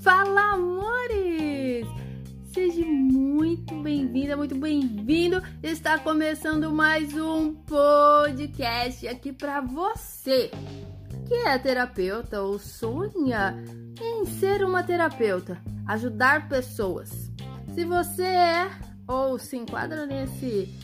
Fala, amores! Seja muito bem-vinda, muito bem-vindo. Está começando mais um podcast aqui para você que é terapeuta ou sonha em ser uma terapeuta, ajudar pessoas. Se você é ou se enquadra nesse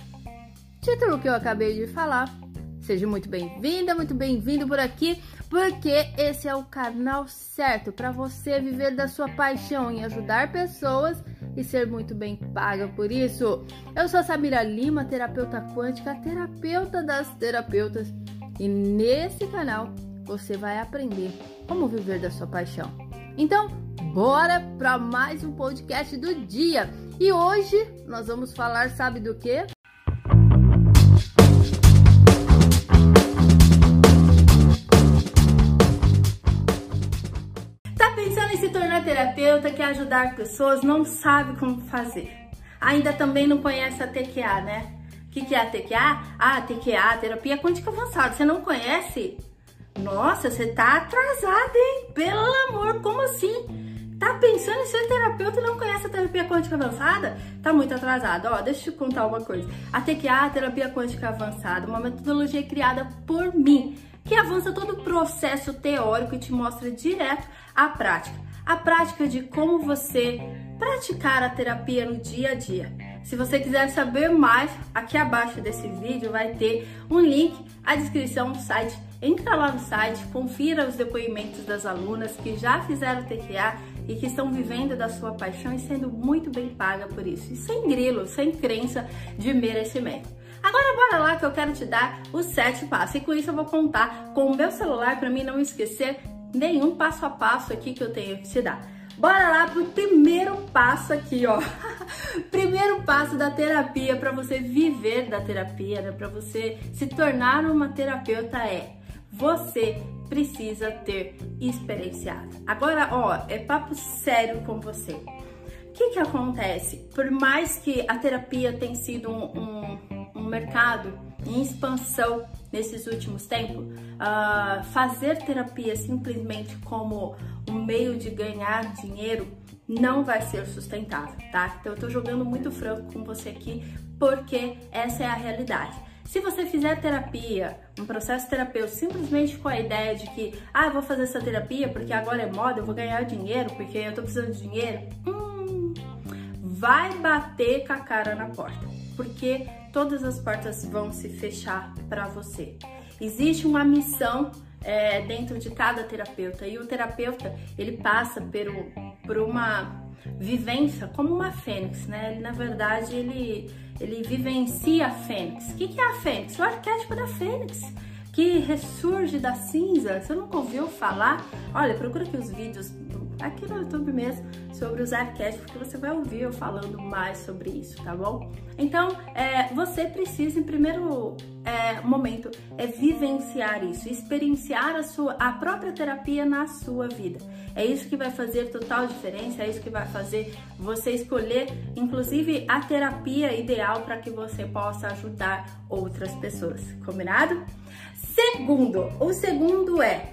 título que eu acabei de falar, seja muito bem-vinda, muito bem-vindo por aqui, porque esse é o canal certo para você viver da sua paixão em ajudar pessoas e ser muito bem paga por isso. Eu sou a Samira Lima, terapeuta quântica, terapeuta das terapeutas, e nesse canal você vai aprender como viver da sua paixão. Então, bora para mais um podcast do dia. E hoje nós vamos falar, sabe do que? Quer ajudar pessoas, não sabe como fazer. Ainda também não conhece a TQA, né? O que, que é a TQA? Ah, a TQA, terapia quântica avançada. Você não conhece? Nossa, você tá atrasada, hein? Pelo amor, como assim? Tá pensando em ser terapeuta e não conhece a terapia quântica avançada? Tá muito atrasado. Ó, deixa eu te contar uma coisa. A TQA, a terapia quântica avançada, uma metodologia criada por mim, que avança todo o processo teórico e te mostra direto a prática. A prática de como você praticar a terapia no dia a dia. Se você quiser saber mais, aqui abaixo desse vídeo vai ter um link, a descrição do site. Entra lá no site, confira os depoimentos das alunas que já fizeram TQA e que estão vivendo da sua paixão e sendo muito bem paga por isso. E sem grilo, sem crença de merecimento. Agora bora lá que eu quero te dar os sete passos. E com isso eu vou contar com o meu celular para mim não esquecer nenhum passo a passo aqui que eu tenho que te dar. Bora lá pro primeiro passo aqui, ó. primeiro passo da terapia para você viver da terapia, né? para você se tornar uma terapeuta é você precisa ter experienciado. Agora, ó, é papo sério com você. O que que acontece? Por mais que a terapia tenha sido um, um, um mercado em expansão nesses últimos tempos, uh, fazer terapia simplesmente como um meio de ganhar dinheiro não vai ser sustentável, tá? Então eu tô jogando muito franco com você aqui porque essa é a realidade. Se você fizer terapia, um processo terapêutico, simplesmente com a ideia de que, ah, vou fazer essa terapia porque agora é moda, eu vou ganhar dinheiro porque eu tô precisando de dinheiro, hum, vai bater com a cara na porta, porque todas as portas vão se fechar para você. Existe uma missão é, dentro de cada terapeuta e o terapeuta ele passa por, por uma vivência como uma fênix, né? Ele, na verdade ele ele vivencia a fênix. O que, que é a fênix? O arquétipo da fênix que ressurge da cinza. Você nunca ouviu falar? Olha, procura aqui os vídeos aqui no YouTube mesmo sobre os arquétipos que você vai ouvir eu falando mais sobre isso, tá bom? Então, é, você precisa, em primeiro é, momento, é vivenciar isso, experienciar a, sua, a própria terapia na sua vida. É isso que vai fazer total diferença, é isso que vai fazer você escolher, inclusive, a terapia ideal para que você possa ajudar outras pessoas, combinado? Segundo, o segundo é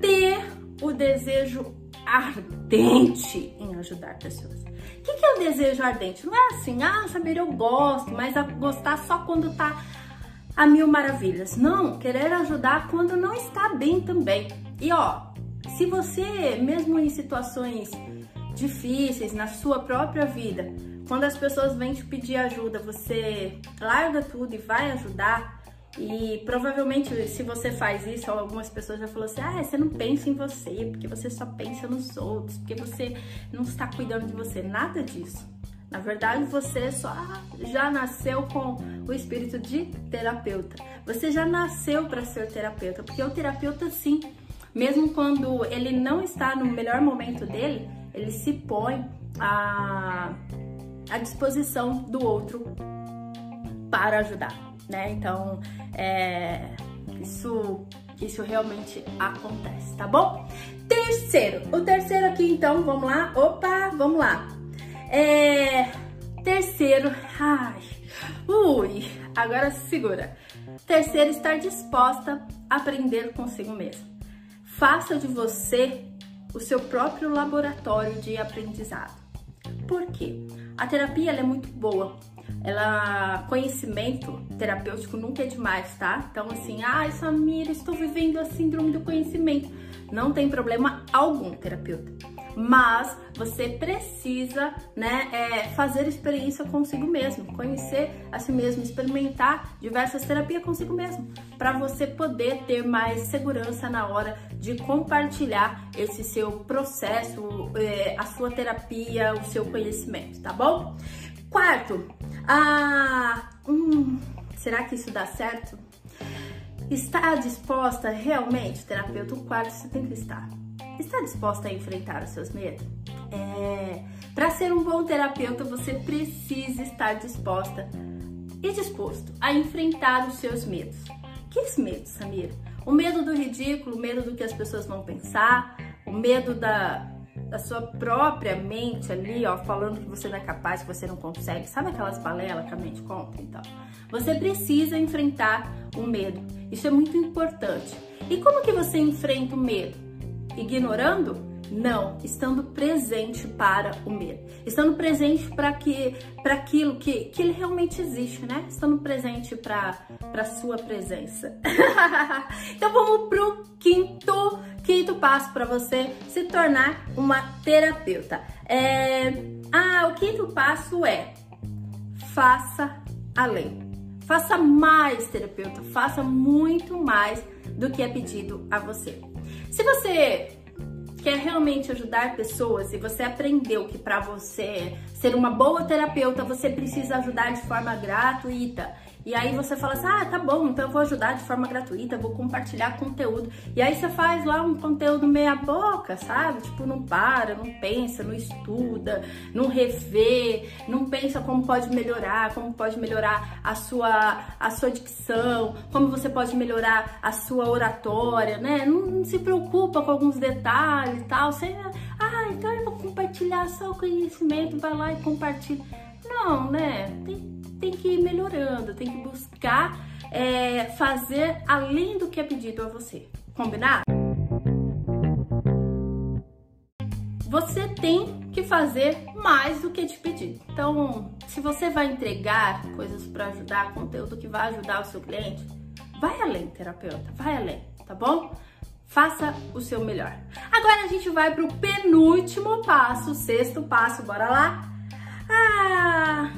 ter o desejo ardente em ajudar pessoas. O que, é o desejo ardente? Não é assim, ah, saber eu gosto, mas gostar só quando tá a mil maravilhas. Não, querer ajudar quando não está bem também. E ó, se você, mesmo em situações difíceis na sua própria vida, quando as pessoas vêm te pedir ajuda, você larga tudo e vai ajudar, e provavelmente, se você faz isso, algumas pessoas já falaram assim: ah, você não pensa em você, porque você só pensa nos outros, porque você não está cuidando de você. Nada disso. Na verdade, você só já nasceu com o espírito de terapeuta. Você já nasceu para ser terapeuta, porque o terapeuta, sim, mesmo quando ele não está no melhor momento dele, ele se põe à, à disposição do outro para ajudar né? Então, é, isso, isso realmente acontece, tá bom? Terceiro, o terceiro aqui, então, vamos lá. Opa, vamos lá. É, terceiro, ai, ui, agora segura. Terceiro, estar disposta a aprender consigo mesma. Faça de você o seu próprio laboratório de aprendizado. Por quê? A terapia é muito boa. Ela conhecimento terapêutico nunca é demais, tá? Então assim, ai, ah, Samira, estou vivendo a síndrome do conhecimento. Não tem problema algum, terapeuta mas você precisa, né, é, fazer experiência consigo mesmo, conhecer a si mesmo, experimentar diversas terapias consigo mesmo, para você poder ter mais segurança na hora de compartilhar esse seu processo, é, a sua terapia, o seu conhecimento, tá bom? Quarto, ah, hum, será que isso dá certo? Está disposta realmente, terapeuta? O quarto você tem que estar Está disposta a enfrentar os seus medos? É, para ser um bom terapeuta, você precisa estar disposta e disposto a enfrentar os seus medos. Que medos, Samira? O medo do ridículo, o medo do que as pessoas vão pensar, o medo da, sua própria mente ali, ó, falando que você não é capaz, que você não consegue. Sabe aquelas balelas que a mente conta? Então, você precisa enfrentar o medo. Isso é muito importante. E como que você enfrenta o medo? ignorando? Não, estando presente para o medo. Estando presente para que para aquilo que, que ele realmente existe, né? Estando presente para para sua presença. então vamos pro quinto passo para você se tornar uma terapeuta. É, ah, o quinto passo é faça além. Faça mais, terapeuta, faça muito mais do que é pedido a você. Se você quer realmente ajudar pessoas e você aprendeu que para você ser uma boa terapeuta você precisa ajudar de forma gratuita e aí você fala assim, ah, tá bom, então eu vou ajudar de forma gratuita, vou compartilhar conteúdo. E aí você faz lá um conteúdo meia boca, sabe? Tipo, não para, não pensa, não estuda, não revê, não pensa como pode melhorar, como pode melhorar a sua, a sua dicção, como você pode melhorar a sua oratória, né? Não, não se preocupa com alguns detalhes e tal. Você, ah, então eu vou compartilhar só o conhecimento, vai lá e compartilha. Não, né? Tem tem que ir melhorando, tem que buscar é, fazer além do que é pedido a você. Combinado? Você tem que fazer mais do que te pedir. Então, se você vai entregar coisas para ajudar, conteúdo que vai ajudar o seu cliente, vai além, terapeuta, vai além, tá bom? Faça o seu melhor. Agora a gente vai pro penúltimo passo, sexto passo, bora lá? Ah,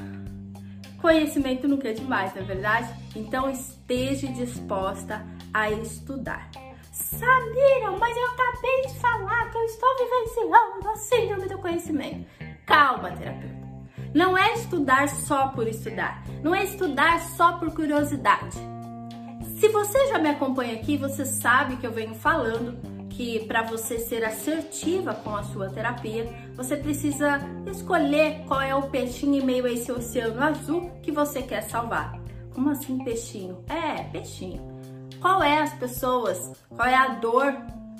Conhecimento nunca é demais, não é verdade? Então esteja disposta a estudar. Samira, mas eu acabei de falar que eu estou vivenciando a síndrome do conhecimento. Calma, terapeuta. Não é estudar só por estudar. Não é estudar só por curiosidade. Se você já me acompanha aqui, você sabe que eu venho falando que para você ser assertiva com a sua terapia, você precisa escolher qual é o peixinho em meio a esse oceano azul que você quer salvar. Como assim peixinho? É, peixinho. Qual é as pessoas? Qual é a dor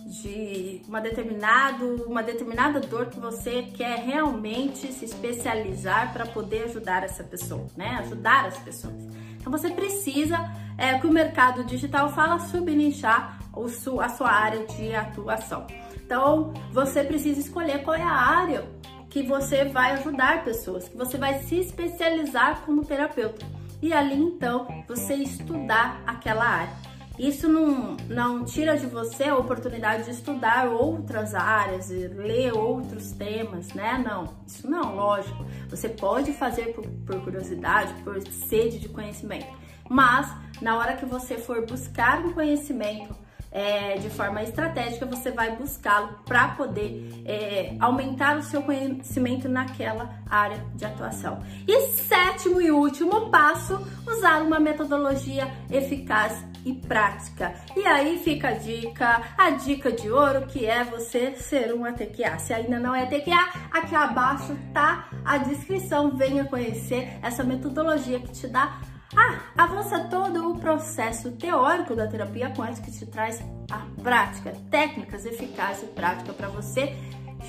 de uma determinado, uma determinada dor que você quer realmente se especializar para poder ajudar essa pessoa, né? Ajudar as pessoas. Então você precisa, é, que o mercado digital fala, subnichar a sua área de atuação. Então, você precisa escolher qual é a área que você vai ajudar pessoas, que você vai se especializar como terapeuta. E ali, então, você estudar aquela área. Isso não, não tira de você a oportunidade de estudar outras áreas, ler outros temas, né? Não, isso não, lógico. Você pode fazer por, por curiosidade, por sede de conhecimento. Mas, na hora que você for buscar um conhecimento, é, de forma estratégica, você vai buscá-lo para poder é, aumentar o seu conhecimento naquela área de atuação. E sétimo e último passo, usar uma metodologia eficaz e prática. E aí fica a dica, a dica de ouro que é você ser um ATQA. Se ainda não é ATQA, aqui abaixo tá a descrição. Venha conhecer essa metodologia que te dá ah, avança todo o processo teórico da terapia quântica que te traz a prática, técnicas eficazes e práticas para você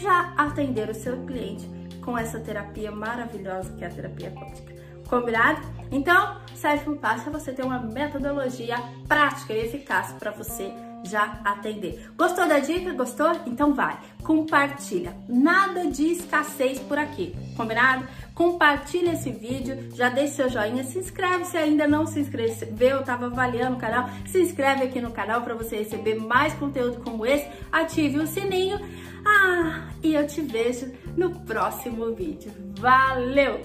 já atender o seu cliente com essa terapia maravilhosa que é a terapia quântica. Combinado? Então, o sétimo passo é você ter uma metodologia prática e eficaz para você já atender. Gostou da dica? Gostou? Então vai, compartilha. Nada de escassez por aqui, combinado? Compartilha esse vídeo, já deixa seu joinha, se inscreve se ainda não se inscreveu, estava avaliando o canal, se inscreve aqui no canal para você receber mais conteúdo como esse, ative o sininho. Ah, e eu te vejo no próximo vídeo. Valeu!